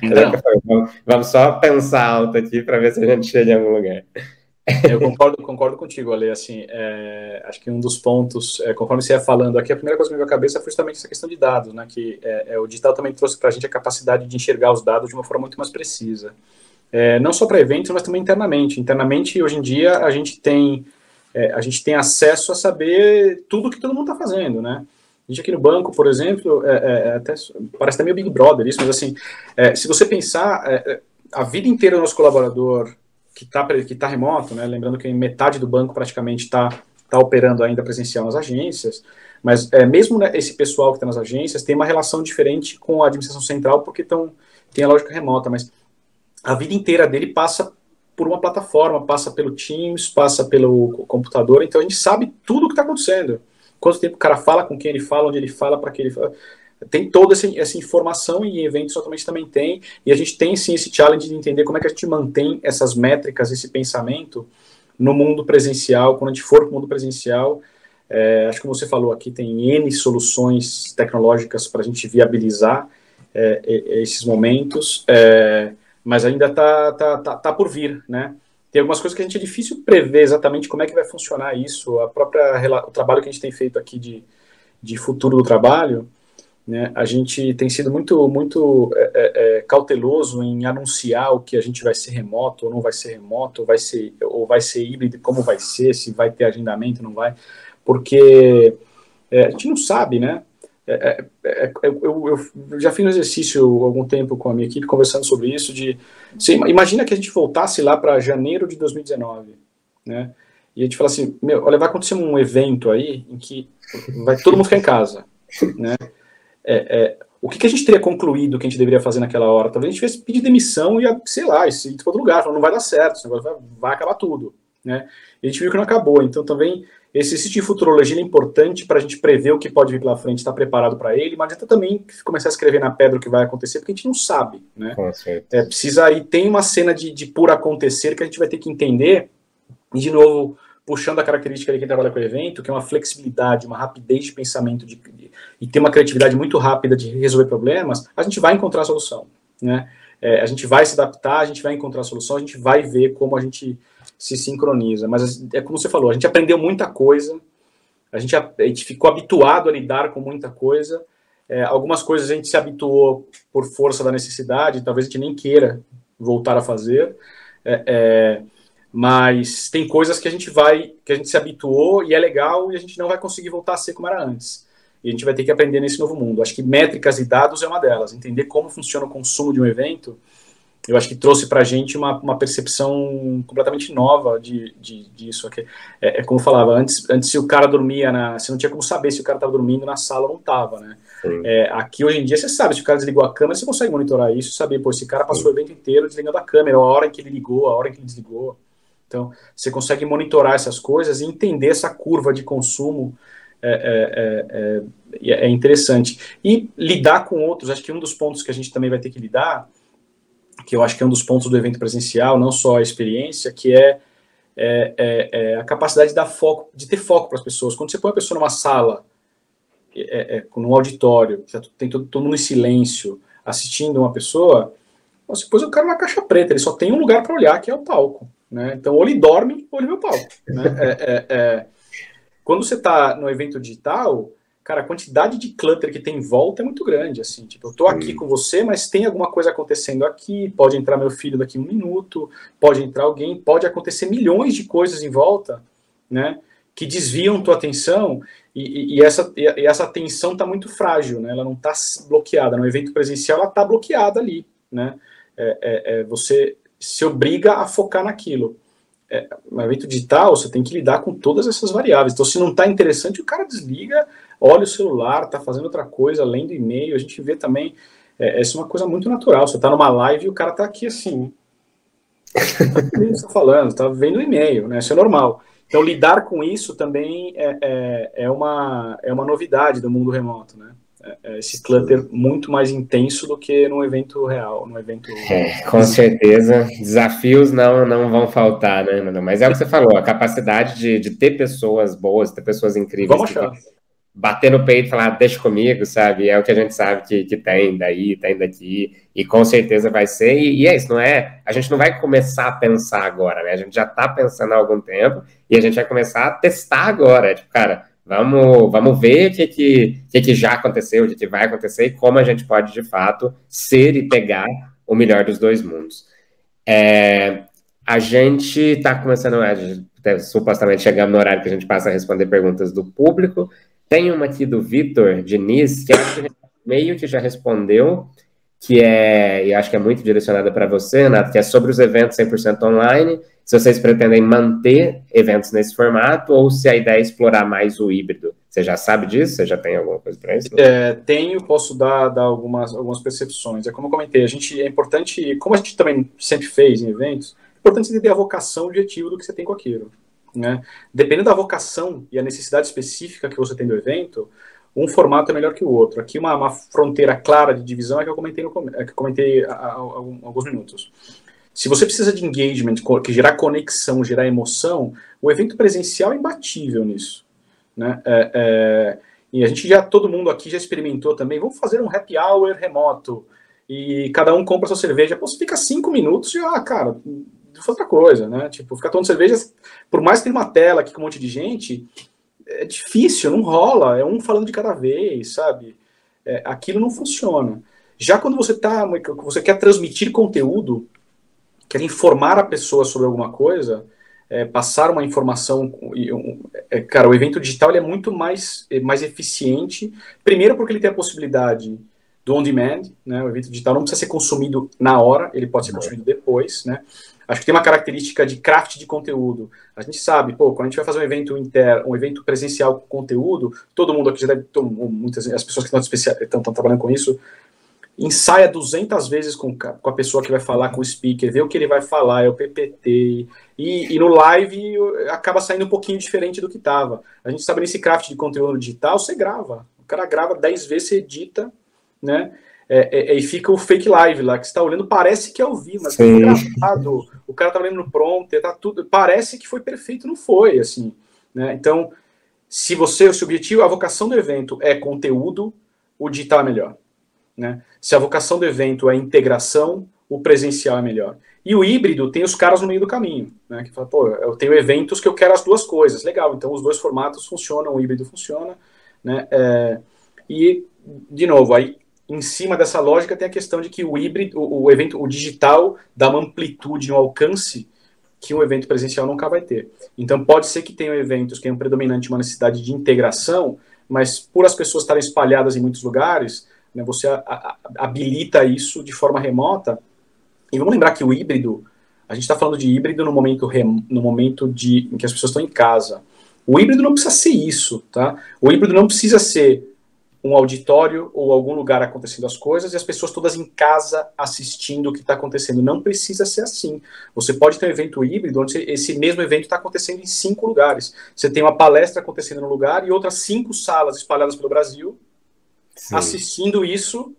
Vamos, vamos só pensar alto aqui para ver se a gente chega em algum lugar. Eu concordo, concordo contigo, Ale. Assim, é, acho que um dos pontos, é, conforme você ia falando aqui, a primeira coisa que me veio à cabeça foi justamente essa questão de dados, né? Que é, é o digital também trouxe para a gente a capacidade de enxergar os dados de uma forma muito mais precisa. É, não só para eventos, mas também internamente. Internamente, hoje em dia, a gente tem é, a gente tem acesso a saber tudo que todo mundo está fazendo, né? A gente aqui no banco, por exemplo, até, parece até meio Big Brother isso, mas assim, se você pensar, a vida inteira do nosso colaborador que está que tá remoto, né? Lembrando que metade do banco praticamente está tá operando ainda presencial nas agências, mas é, mesmo né, esse pessoal que está nas agências tem uma relação diferente com a administração central porque tão, tem a lógica remota, mas a vida inteira dele passa por uma plataforma, passa pelo Teams, passa pelo computador, então a gente sabe tudo o que está acontecendo. Quanto tempo o cara fala, com quem ele fala, onde ele fala, para que ele fala tem toda essa, essa, informação e eventos totalmente também tem, e a gente tem sim esse challenge de entender como é que a gente mantém essas métricas, esse pensamento no mundo presencial, quando a gente for para o mundo presencial, é, acho que como você falou aqui, tem N soluções tecnológicas para a gente viabilizar é, esses momentos, é, mas ainda está tá, tá, tá por vir, né? Tem algumas coisas que a gente é difícil prever exatamente como é que vai funcionar isso, a própria, o trabalho que a gente tem feito aqui de, de futuro do trabalho, né? A gente tem sido muito, muito é, é, é, cauteloso em anunciar o que a gente vai ser remoto ou não vai ser remoto, ou vai ser, ou vai ser híbrido, como vai ser, se vai ter agendamento, não vai, porque é, a gente não sabe, né? É, é, eu, eu, já fiz um exercício algum tempo com a minha equipe conversando sobre isso. De, imagina que a gente voltasse lá para janeiro de 2019, né? E a gente fala assim: meu, olha, vai acontecer um evento aí em que vai todo mundo ficar em casa, né? É, é, o que, que, a gente teria concluído que a gente deveria fazer naquela hora? Talvez a gente tivesse pedir demissão e, sei lá, ir para outro lugar, falando, não vai dar certo, esse negócio vai, vai acabar tudo. Né? E a gente viu que não acabou, então também esse exercício de futurologia é importante para a gente prever o que pode vir pela frente, estar preparado para ele, mas adianta também começar a escrever na pedra o que vai acontecer, porque a gente não sabe, né? É, precisa aí, tem uma cena de, de por acontecer que a gente vai ter que entender, e de novo, puxando a característica de quem trabalha com o evento, que é uma flexibilidade, uma rapidez de pensamento de, e ter uma criatividade muito rápida de resolver problemas, a gente vai encontrar a solução, né? É, a gente vai se adaptar, a gente vai encontrar a solução, a gente vai ver como a gente se sincroniza. Mas é como você falou, a gente aprendeu muita coisa, a gente, a, a gente ficou habituado a lidar com muita coisa. É, algumas coisas a gente se habituou por força da necessidade, talvez a gente nem queira voltar a fazer. É, é mas tem coisas que a gente vai, que a gente se habituou e é legal e a gente não vai conseguir voltar a ser como era antes. E a gente vai ter que aprender nesse novo mundo. Acho que métricas e dados é uma delas. Entender como funciona o consumo de um evento, eu acho que trouxe para a gente uma, uma percepção completamente nova de, de, disso. É, é como eu falava, antes, antes se o cara dormia, na, você não tinha como saber se o cara estava dormindo na sala ou não estava, né? É, aqui hoje em dia você sabe, se o cara desligou a câmera, você consegue monitorar isso, saber, pô, esse cara passou Sim. o evento inteiro desligando a câmera, a hora em que ele ligou, a hora em que ele desligou. Então, você consegue monitorar essas coisas e entender essa curva de consumo é, é, é, é, interessante. E lidar com outros, acho que um dos pontos que a gente também vai ter que lidar, que eu acho que é um dos pontos do evento presencial, não só a experiência, que é, é, é, é a capacidade de dar foco, de ter foco para as pessoas. Quando você põe a pessoa numa sala, é, é, num auditório, tem todo, todo mundo em silêncio, assistindo uma pessoa, você pôs o cara na caixa preta, ele só tem um lugar para olhar, que é o palco. Né? Então, ou ele dorme, ou ele vê o palco. Né? É, é, é, quando você está no evento digital, cara, a quantidade de clutter que tem em volta é muito grande. Assim, tipo, eu estou aqui com você, mas tem alguma coisa acontecendo aqui. Pode entrar meu filho daqui um minuto, pode entrar alguém, pode acontecer milhões de coisas em volta, né? Que desviam tua atenção e, e essa, e essa atenção está muito frágil, né? Ela não está bloqueada. No evento presencial, ela está bloqueada ali, né? É, é, é, você se obriga a focar naquilo. É, no evento digital, você tem que lidar com todas essas variáveis. Então, se não está interessante, o cara desliga, olha o celular, está fazendo outra coisa, lendo e-mail. A gente vê também, é, essa é uma coisa muito natural. Você está numa live e o cara está aqui assim. está falando, está vendo e-mail, né? Isso é normal. Então, lidar com isso também é, é, é, uma, é uma novidade do mundo remoto, né? É, é, esse clutter muito mais intenso do que num evento real, num evento. É, com certeza, desafios não, não vão faltar, né, mano? Mas é o que você falou, a capacidade de, de ter pessoas boas, ter pessoas incríveis. Vamos achar. Bater no peito e falar, deixa comigo, sabe? É o que a gente sabe que, que tem daí, tem daqui, e com certeza vai ser. E, e é isso, não é? A gente não vai começar a pensar agora, né? A gente já tá pensando há algum tempo e a gente vai começar a testar agora. Tipo, cara, Vamos, vamos ver o que, que, que, que já aconteceu, o que, que vai acontecer e como a gente pode, de fato, ser e pegar o melhor dos dois mundos. É, a gente está começando, a supostamente chegamos no horário que a gente passa a responder perguntas do público. Tem uma aqui do Vitor Diniz, que acho que meio que já respondeu, que é, e acho que é muito direcionada para você, Renato, que é sobre os eventos 100% online se vocês pretendem manter eventos nesse formato ou se a ideia é explorar mais o híbrido. Você já sabe disso? Você já tem alguma coisa para isso? É, tenho, posso dar, dar algumas, algumas percepções. É como eu comentei, a gente é importante, como a gente também sempre fez em eventos, é importante entender a vocação, o objetivo do que você tem com aquilo. Né? Dependendo da vocação e a necessidade específica que você tem do evento, um formato é melhor que o outro. Aqui uma, uma fronteira clara de divisão é que eu comentei, no, é que comentei há, há, há alguns minutos. Se você precisa de engagement, que gerar conexão, gerar emoção, o evento presencial é imbatível nisso. Né? É, é, e a gente já, todo mundo aqui já experimentou também, vamos fazer um happy hour remoto, e cada um compra sua cerveja, pô, você fica cinco minutos e, ah, cara, outra coisa, né? Tipo, ficar tomando cerveja, por mais que tenha uma tela aqui com um monte de gente, é difícil, não rola, é um falando de cada vez, sabe? É, aquilo não funciona. Já quando você tá, você quer transmitir conteúdo, quer informar a pessoa sobre alguma coisa, é, passar uma informação. É, cara, o evento digital é muito mais, é, mais eficiente. Primeiro, porque ele tem a possibilidade do on-demand, né? O evento digital não precisa ser consumido na hora, ele pode ser consumido depois, né? Acho que tem uma característica de craft de conteúdo. A gente sabe, pô, quando a gente vai fazer um evento inter, um evento presencial com conteúdo, todo mundo aqui já deve, muitas as pessoas que estão, estão trabalhando com isso ensaia 200 vezes com, com a pessoa que vai falar, com o speaker, vê o que ele vai falar, é o PPT, e, e no live acaba saindo um pouquinho diferente do que estava. A gente sabe nesse craft de conteúdo digital, você grava. O cara grava 10 vezes, você edita, né? É, é, é, e fica o fake live lá, que você tá olhando, parece que é ao vivo, mas Sim. é gravado, o cara tá olhando no pronto, tá tudo, parece que foi perfeito, não foi, assim, né? Então, se você, o seu objetivo, a vocação do evento é conteúdo, o digital é melhor. Né? Se a vocação do evento é integração, o presencial é melhor. E o híbrido tem os caras no meio do caminho, né? Que fala, pô, eu tenho eventos que eu quero as duas coisas. Legal, então os dois formatos funcionam, o híbrido funciona, né? É, e, de novo, aí em cima dessa lógica tem a questão de que o híbrido, o, o evento, o digital dá uma amplitude, um alcance que um evento presencial nunca vai ter. Então pode ser que tenham eventos que tenham predominante uma necessidade de integração, mas por as pessoas estarem espalhadas em muitos lugares, né, você a, a, habilita isso de forma remota. E vamos lembrar que o híbrido, a gente está falando de híbrido no momento, rem, no momento de, em que as pessoas estão em casa. O híbrido não precisa ser isso, tá? O híbrido não precisa ser um auditório ou algum lugar acontecendo as coisas e as pessoas todas em casa assistindo o que está acontecendo. Não precisa ser assim. Você pode ter um evento híbrido onde esse mesmo evento está acontecendo em cinco lugares. Você tem uma palestra acontecendo no lugar e outras cinco salas espalhadas pelo Brasil Sim. assistindo isso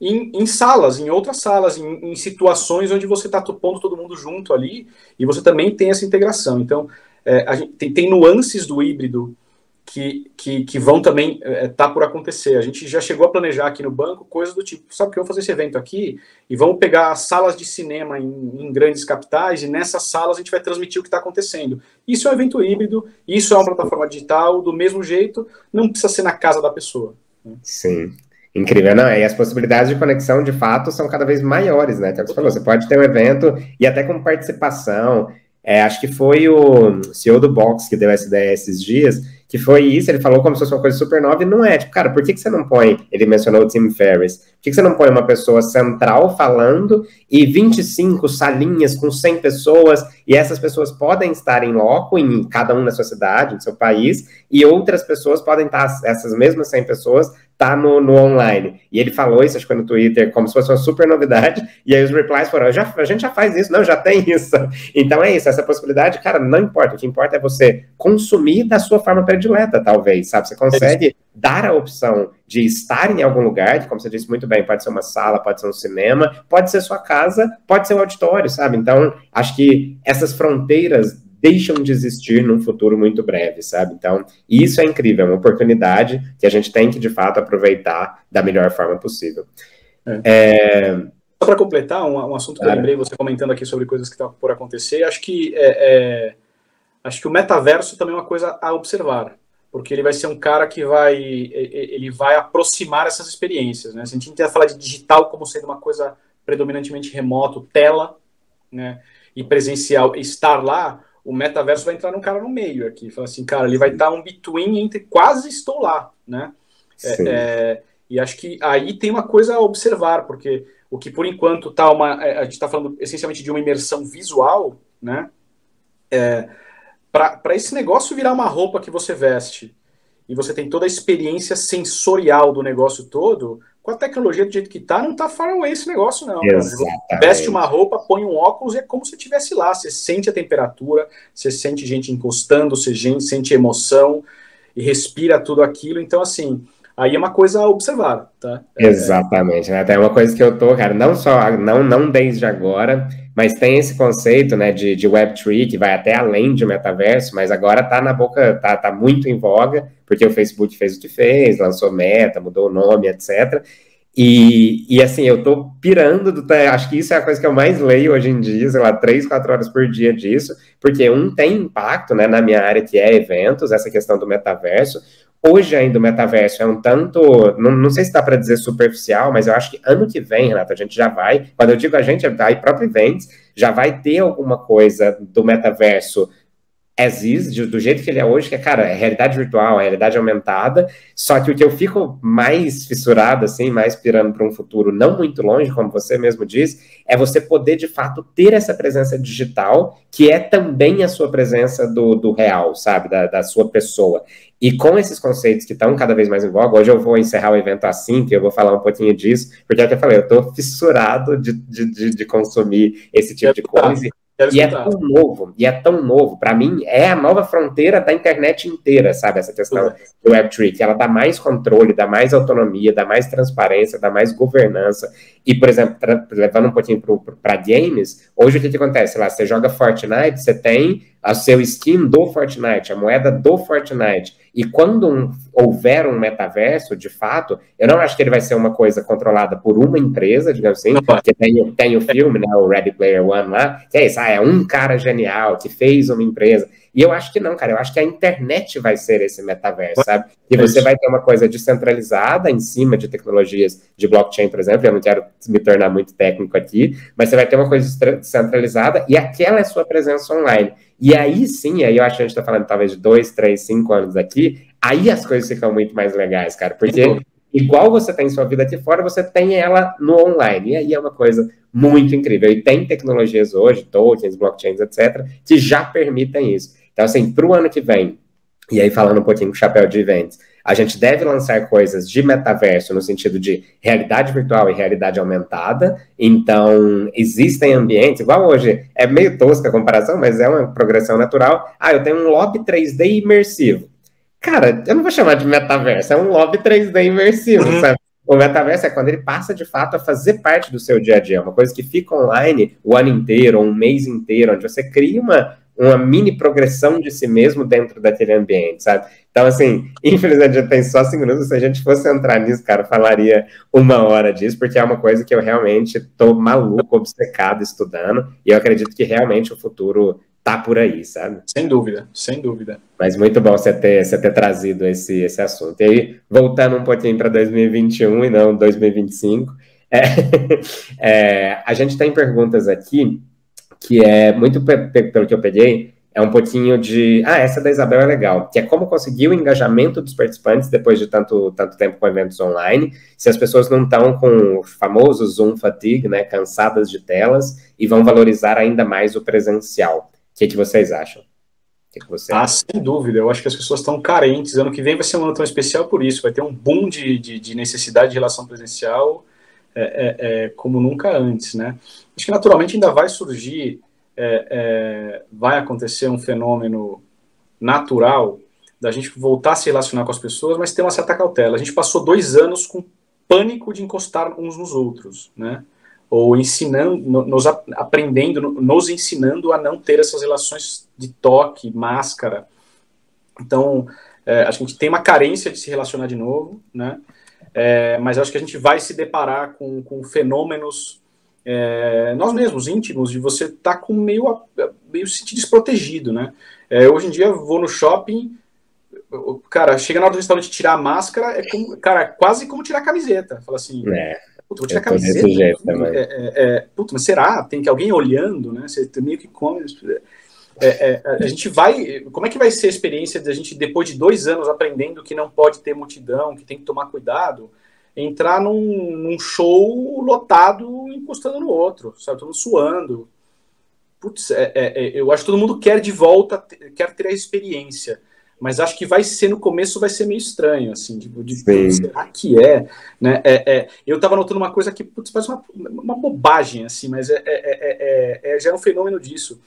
em, em, salas, em outras salas, em, em situações onde você está pondo todo mundo junto ali e você também tem essa integração. Então, é, a gente tem, tem nuances do híbrido que, que, que vão também estar é, tá por acontecer. A gente já chegou a planejar aqui no banco coisas do tipo, sabe que eu vou fazer esse evento aqui e vamos pegar salas de cinema em, em, grandes capitais e nessas salas a gente vai transmitir o que está acontecendo. Isso é um evento híbrido, isso é uma plataforma digital, do mesmo jeito, não precisa ser na casa da pessoa. Sim. Incrível, não? E as possibilidades de conexão, de fato, são cada vez maiores, né? Então, você falou, você pode ter um evento e até com participação. É, acho que foi o CEO do Box que deu essa ideia esses dias, que foi isso, ele falou como se fosse uma coisa super nova, e não é. Tipo, cara, por que, que você não põe, ele mencionou o Tim Ferriss, por que, que você não põe uma pessoa central falando e 25 salinhas com 100 pessoas, e essas pessoas podem estar em loco, em cada um na sua cidade, no seu país, e outras pessoas podem estar, essas mesmas 100 pessoas, tá no, no online. E ele falou isso, acho que foi no Twitter, como se fosse uma super novidade, e aí os replies foram, já, a gente já faz isso, não, já tem isso. Então é isso, essa possibilidade, cara, não importa, o que importa é você consumir da sua forma predileta, talvez, sabe? Você consegue é dar a opção de estar em algum lugar, que como você disse muito bem, pode ser uma sala, pode ser um cinema, pode ser sua casa, pode ser um auditório, sabe? Então, acho que essas fronteiras deixam de existir num futuro muito breve, sabe? Então, isso é incrível, é uma oportunidade que a gente tem que, de fato, aproveitar da melhor forma possível. É. É... Só para completar, um, um assunto que eu lembrei, você comentando aqui sobre coisas que estão por acontecer, acho que, é, é, acho que o metaverso também é uma coisa a observar, porque ele vai ser um cara que vai, ele vai aproximar essas experiências, né? Se a gente tenta falar de digital como sendo uma coisa predominantemente remoto, tela, né? E presencial, estar lá, o metaverso vai entrar num cara no meio aqui. Fala assim, cara, ele vai estar um between entre quase estou lá, né? É, é, e acho que aí tem uma coisa a observar, porque o que por enquanto tá uma. É, a gente está falando essencialmente de uma imersão visual, né? É, Para esse negócio virar uma roupa que você veste e você tem toda a experiência sensorial do negócio todo, com a tecnologia do jeito que tá, não tá far away esse negócio, não. Veste uma roupa, põe um óculos e é como se estivesse lá. Você sente a temperatura, você sente gente encostando, você sente emoção e respira tudo aquilo. Então, assim, aí é uma coisa a observar, tá? É, Exatamente, né? Até é uma coisa que eu tô, cara, não só, não, não desde agora, mas tem esse conceito, né, de, de Web3 que vai até além de metaverso, mas agora tá na boca, tá, tá muito em voga, porque o Facebook fez o que fez, lançou meta, mudou o nome, etc. E, e assim, eu tô pirando, do, acho que isso é a coisa que eu mais leio hoje em dia, sei lá, três, quatro horas por dia disso, porque um tem impacto, né, na minha área que é eventos, essa questão do metaverso. Hoje ainda o metaverso é um tanto, não, não sei se dá para dizer superficial, mas eu acho que ano que vem, Renato, a gente já vai, quando eu digo a gente, é a própria Events, já vai ter alguma coisa do metaverso as is, do jeito que ele é hoje, que é, cara, é realidade virtual, é realidade aumentada, só que o que eu fico mais fissurado, assim, mais pirando para um futuro não muito longe, como você mesmo diz, é você poder, de fato, ter essa presença digital, que é também a sua presença do, do real, sabe, da, da sua pessoa. E com esses conceitos que estão cada vez mais em voga, hoje eu vou encerrar o evento assim, que eu vou falar um pouquinho disso, porque é o que eu falei, eu estou fissurado de, de, de, de consumir esse tipo de coisa, e é tão novo, e é tão novo. Para mim, é a nova fronteira da internet inteira, sabe? Essa questão do Web3, que ela dá mais controle, dá mais autonomia, dá mais transparência, dá mais governança. E, por exemplo, levando um pouquinho para games, hoje o que, que acontece? Lá, você joga Fortnite, você tem a seu skin do Fortnite, a moeda do Fortnite. E quando um, houver um metaverso, de fato, eu não acho que ele vai ser uma coisa controlada por uma empresa, digamos assim, porque tem, tem o filme, né, o Ready Player One lá, que é isso, ah, é um cara genial que fez uma empresa. E eu acho que não, cara, eu acho que a internet vai ser esse metaverso, sabe? E você vai ter uma coisa descentralizada em cima de tecnologias de blockchain, por exemplo, eu não quero me tornar muito técnico aqui, mas você vai ter uma coisa descentralizada e aquela é sua presença online. E aí sim, aí eu acho que a gente está falando talvez de dois, três, cinco anos aqui, aí as coisas ficam muito mais legais, cara, porque igual você tem sua vida aqui fora, você tem ela no online. E aí é uma coisa muito incrível. E tem tecnologias hoje, tokens, blockchains, etc., que já permitem isso. Então, assim, para o ano que vem, e aí falando um pouquinho com o chapéu de eventos, a gente deve lançar coisas de metaverso no sentido de realidade virtual e realidade aumentada. Então, existem ambientes, igual hoje, é meio tosca a comparação, mas é uma progressão natural. Ah, eu tenho um lobby 3D imersivo. Cara, eu não vou chamar de metaverso, é um lobby 3D imersivo, uhum. sabe? O metaverso é quando ele passa de fato a fazer parte do seu dia a dia, uma coisa que fica online o ano inteiro, ou um mês inteiro, onde você cria uma, uma mini progressão de si mesmo dentro daquele ambiente, sabe? Então, assim, infelizmente já tem só cinco minutos. Se a gente fosse entrar nisso, cara, falaria uma hora disso, porque é uma coisa que eu realmente tô maluco, obcecado estudando, e eu acredito que realmente o futuro tá por aí, sabe? Sem dúvida, sem dúvida. Mas muito bom você ter, você ter trazido esse, esse assunto. E aí, voltando um pouquinho para 2021 e não 2025, é, é, a gente tem perguntas aqui que é muito pelo que eu peguei, é um pouquinho de. Ah, essa da Isabel é legal, que é como conseguir o engajamento dos participantes depois de tanto, tanto tempo com eventos online, se as pessoas não estão com o famoso Zoom fatigue, né, cansadas de telas, e vão valorizar ainda mais o presencial. O que, que vocês acham? que, que você Ah, acha? sem dúvida. Eu acho que as pessoas estão carentes. Ano que vem vai ser um ano tão especial por isso. Vai ter um boom de, de, de necessidade de relação presencial é, é, é, como nunca antes, né? Acho que naturalmente ainda vai surgir, é, é, vai acontecer um fenômeno natural da gente voltar a se relacionar com as pessoas, mas ter uma certa cautela. A gente passou dois anos com pânico de encostar uns nos outros, né? Ou ensinando, nos aprendendo, nos ensinando a não ter essas relações de toque, máscara. Então, é, a gente tem uma carência de se relacionar de novo, né? É, mas acho que a gente vai se deparar com, com fenômenos é, nós mesmos, íntimos, de você estar tá com meio, meio se desprotegido, né? É, hoje em dia, vou no shopping, cara, chega na hora do restaurante tirar a máscara, é como, cara, quase como tirar a camiseta. Fala assim, é, vou tirar a camiseta. Jeito, é, é, é, puta, mas será? Tem que alguém olhando, né? Você meio que come. É, é, a gente vai. Como é que vai ser a experiência de a gente, depois de dois anos aprendendo que não pode ter multidão, que tem que tomar cuidado, entrar num, num show lotado encostando no outro, sabe? Todo mundo suando. Putz, é, é, eu acho que todo mundo quer de volta, quer ter a experiência. Mas acho que vai ser no começo vai ser meio estranho assim tipo, de, de será que é? Né? É, é eu estava notando uma coisa que putz, parece uma, uma bobagem assim mas é, é, é, já é um fenômeno disso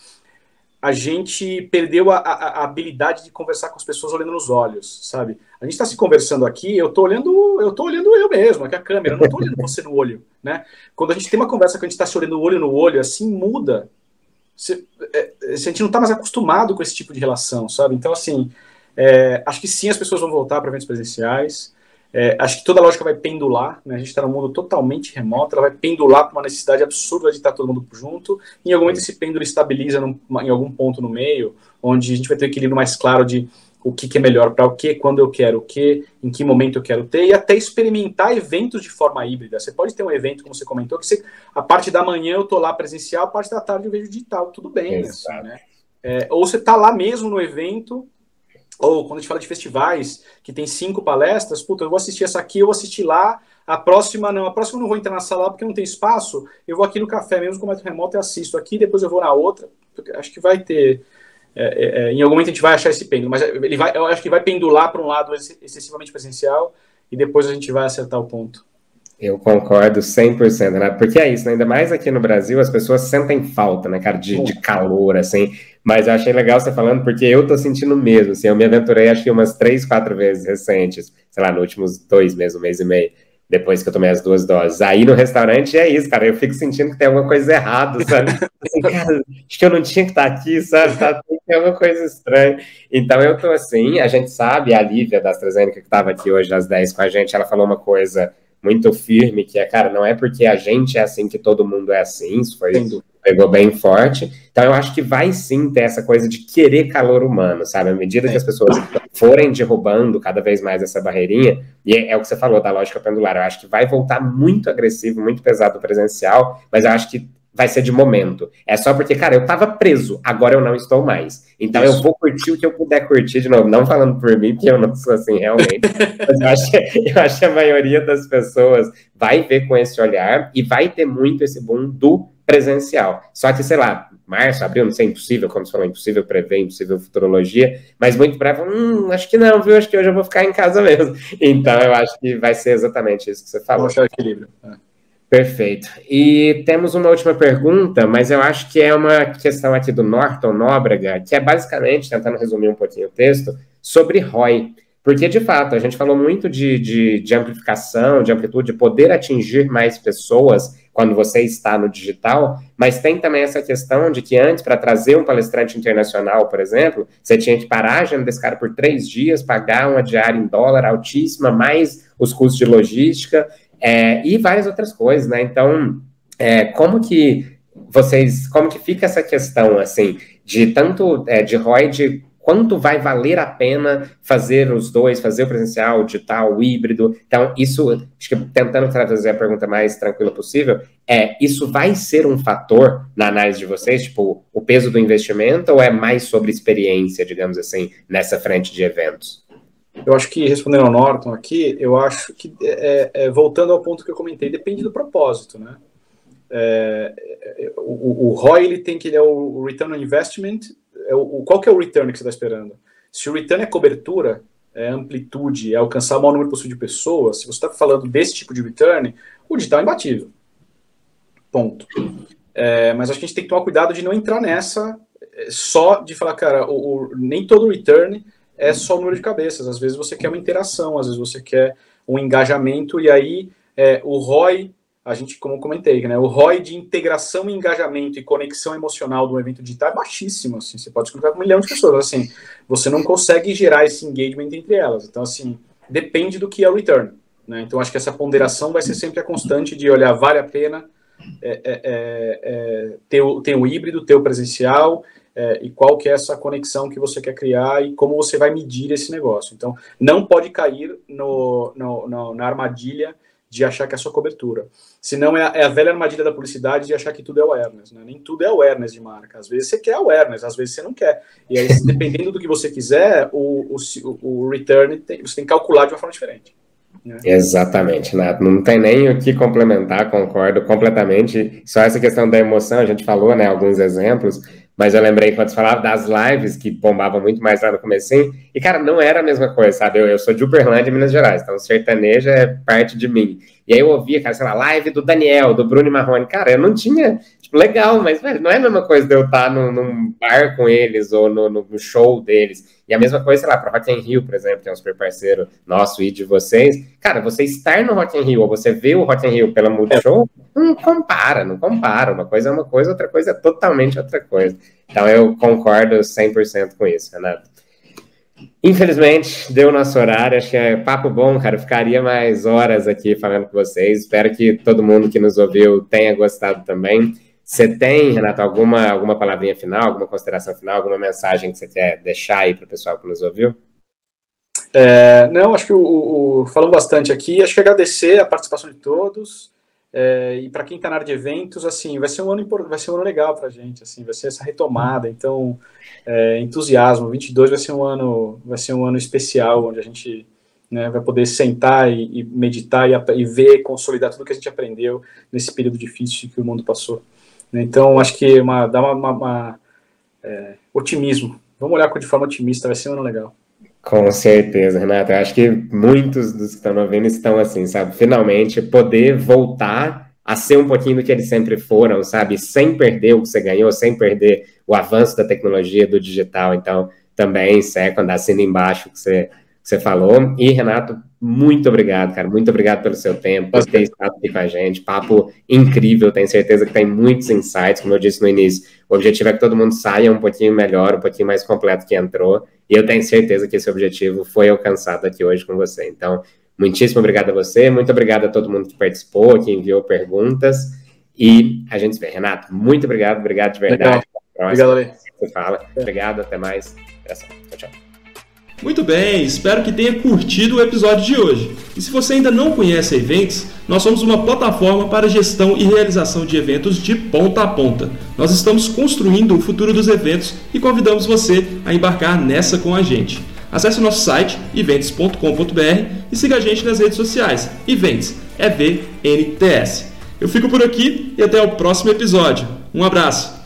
a gente perdeu a, a, a, habilidade de conversar com as pessoas olhando nos olhos sabe? A gente está se conversando aqui eu estou olhando eu tô olhando eu mesmo aqui a câmera eu não estou olhando você no olho né? Quando a gente tem uma conversa que a gente está se olhando olho no olho assim muda. Se, a gente não está mais acostumado com esse tipo de relação sabe? Então assim é, acho que sim, as pessoas vão voltar para eventos presenciais. É, acho que toda a lógica vai pendular, né? A gente está num mundo totalmente remoto, ela vai pendular para uma necessidade absurda de estar todo mundo junto. Em algum momento esse pêndulo estabiliza num, em algum ponto no meio, onde a gente vai ter um equilíbrio mais claro de o que, que é melhor para o que, quando eu quero o que, em que momento eu quero ter, e até experimentar eventos de forma híbrida. Você pode ter um evento, como você comentou, que você, a parte da manhã eu estou lá presencial, a parte da tarde eu vejo digital, tudo bem, assim, né? É, ou você está lá mesmo no evento, ou quando a gente fala de festivais, que tem cinco palestras, puta, eu vou assistir essa aqui, eu vou assistir lá, a próxima não, a próxima eu não vou entrar na sala porque não tem espaço, eu vou aqui no café mesmo com o metro remoto e assisto aqui, depois eu vou na outra, acho que vai ter, é, é, é, em algum momento a gente vai achar esse pêndulo, mas ele vai, eu acho que vai pendular para um lado excessivamente presencial e depois a gente vai acertar o ponto. Eu concordo 100%, né? Porque é isso, né? ainda mais aqui no Brasil, as pessoas sentem falta, né, cara, de, de calor, assim. Mas eu achei legal você falando, porque eu tô sentindo mesmo, assim. Eu me aventurei, acho que umas três, quatro vezes recentes, sei lá, nos últimos dois meses, um mês e meio, depois que eu tomei as duas doses. Aí no restaurante é isso, cara. Eu fico sentindo que tem alguma coisa errada, sabe? Assim, cara, acho que eu não tinha que estar aqui, sabe? Tá, tem alguma coisa estranha. Então eu tô assim, a gente sabe, a Lívia da AstraZeneca, que estava aqui hoje às 10 com a gente, ela falou uma coisa muito firme, que é, cara, não é porque a gente é assim que todo mundo é assim, isso foi, pegou bem forte. Então eu acho que vai sim ter essa coisa de querer calor humano, sabe? À medida que as pessoas forem derrubando cada vez mais essa barreirinha, e é, é, o que você falou da lógica pendular, eu acho que vai voltar muito agressivo, muito pesado presencial, mas eu acho que vai ser de momento. É só porque, cara, eu tava preso, agora eu não estou mais. Então Isso. eu vou curtir o que eu puder curtir de novo. Não falando por mim, porque eu não sou assim realmente. Mas eu acho, que, eu acho que a maioria das pessoas vai ver com esse olhar e vai ter muito esse boom do presencial. Só que, sei lá, março, abril, não sei, impossível, como você falou, impossível prever, impossível futurologia, mas muito breve, hum, acho que não, viu? Acho que hoje eu vou ficar em casa mesmo. Então eu acho que vai ser exatamente isso que você falou. Vou achar equilíbrio. É. Perfeito. E temos uma última pergunta, mas eu acho que é uma questão aqui do Norton Nóbrega, que é basicamente, tentando resumir um pouquinho o texto, sobre ROI. Porque, de fato, a gente falou muito de, de, de amplificação, de amplitude, de poder atingir mais pessoas quando você está no digital, mas tem também essa questão de que antes, para trazer um palestrante internacional, por exemplo, você tinha que parar a agenda desse cara por três dias, pagar uma diária em dólar altíssima, mais os custos de logística, é, e várias outras coisas, né? Então, é, como que vocês, como que fica essa questão, assim, de tanto é, de ROI, de quanto vai valer a pena fazer os dois, fazer o presencial, o digital, o híbrido. Então, isso, acho que tentando traduzir a pergunta mais tranquila possível, é, isso vai ser um fator na análise de vocês, tipo, o peso do investimento, ou é mais sobre experiência, digamos assim, nessa frente de eventos? Eu acho que, respondendo ao Norton aqui, eu acho que, é, é, voltando ao ponto que eu comentei, depende do propósito, né? É, o, o ROI, ele tem que, ele é o Return on Investment, é o, qual que é o return que você está esperando? Se o return é cobertura, é amplitude, é alcançar o maior número possível de pessoas, se você está falando desse tipo de return, o digital é imbatível. Ponto. É, mas acho que a gente tem que tomar cuidado de não entrar nessa é, só de falar, cara, o, o, nem todo return é só número de cabeças. Às vezes você quer uma interação, às vezes você quer um engajamento, e aí é, o ROI, a gente, como comentei, né, o ROI de integração, engajamento e conexão emocional do evento digital é baixíssimo. Assim, você pode escutar com um milhão de pessoas. Assim, você não consegue gerar esse engagement entre elas. Então, assim, depende do que é o return. Né? Então, acho que essa ponderação vai ser sempre a constante de olhar, vale a pena é, é, é, é ter, o, ter o híbrido, ter o presencial, é, e qual que é essa conexão que você quer criar e como você vai medir esse negócio. Então, não pode cair no, no, no na armadilha de achar que é só cobertura. Senão é a, é a velha armadilha da publicidade de achar que tudo é awareness. Né? Nem tudo é awareness de marca. Às vezes você quer awareness, às vezes você não quer. E aí, dependendo do que você quiser, o, o, o return tem, você tem que calcular de uma forma diferente. Né? Exatamente, Nato. Não tem nem o que complementar, concordo completamente. Só essa questão da emoção, a gente falou, né, alguns exemplos, mas eu lembrei quando você falava das lives, que bombavam muito mais lá no começo, e, cara, não era a mesma coisa, sabe? Eu, eu sou de Uberlândia, Minas Gerais, então sertaneja é parte de mim. E aí eu ouvia, cara, sei lá, live do Daniel, do Bruno Marrone. Cara, eu não tinha, tipo, legal, mas, velho, não é a mesma coisa de eu estar no, num bar com eles ou no, no, show deles. E a mesma coisa, sei lá, para Rock in Rio, por exemplo, é um super parceiro nosso e de vocês. Cara, você estar no Rock in Rio ou você ver o Rock in Rio pela Multishow, não compara, não compara. Uma coisa é uma coisa, outra coisa é totalmente outra coisa. Então eu concordo 100% com isso, Renato. Infelizmente, deu nosso horário. Acho que é papo bom, cara. Ficaria mais horas aqui falando com vocês. Espero que todo mundo que nos ouviu tenha gostado também. Você tem, Renato, alguma, alguma palavrinha final, alguma consideração final, alguma mensagem que você quer deixar aí para o pessoal que nos ouviu? É, não, acho que o, o, bastante aqui, acho que agradecer a participação de todos. É, e para quem está na área de eventos, assim, vai ser um ano vai ser um ano legal para a gente, assim, vai ser essa retomada. Então, é, entusiasmo. 22 vai ser um ano, vai ser um ano especial, onde a gente né, vai poder sentar e, e meditar e, e, ver, consolidar tudo que a gente aprendeu nesse período difícil que o mundo passou. Então, acho que uma, dá uma, uma, uma é, otimismo. Vamos olhar de forma otimista, vai ser um ano legal. Com certeza, Renato. Eu acho que muitos dos que estão ouvindo estão assim, sabe? Finalmente poder voltar a ser um pouquinho do que eles sempre foram, sabe? Sem perder o que você ganhou, sem perder o avanço da tecnologia, do digital. Então, também, Second, assina embaixo que você, você falou. E, Renato, muito obrigado, cara. Muito obrigado pelo seu tempo, por ter estado aqui com a gente. Papo incrível, tenho certeza que tem muitos insights, como eu disse no início. O objetivo é que todo mundo saia um pouquinho melhor, um pouquinho mais completo que entrou. E eu tenho certeza que esse objetivo foi alcançado aqui hoje com você. Então, muitíssimo obrigado a você, muito obrigado a todo mundo que participou, que enviou perguntas. E a gente se vê. Renato, muito obrigado, obrigado de verdade. Obrigado, Ale. Você fala. Obrigado, até mais. Tchau, tchau. Muito bem, espero que tenha curtido o episódio de hoje. E se você ainda não conhece a Events, nós somos uma plataforma para gestão e realização de eventos de ponta a ponta. Nós estamos construindo o futuro dos eventos e convidamos você a embarcar nessa com a gente. Acesse o nosso site events.com.br e siga a gente nas redes sociais. Events, EVNTS. Eu fico por aqui e até o próximo episódio. Um abraço!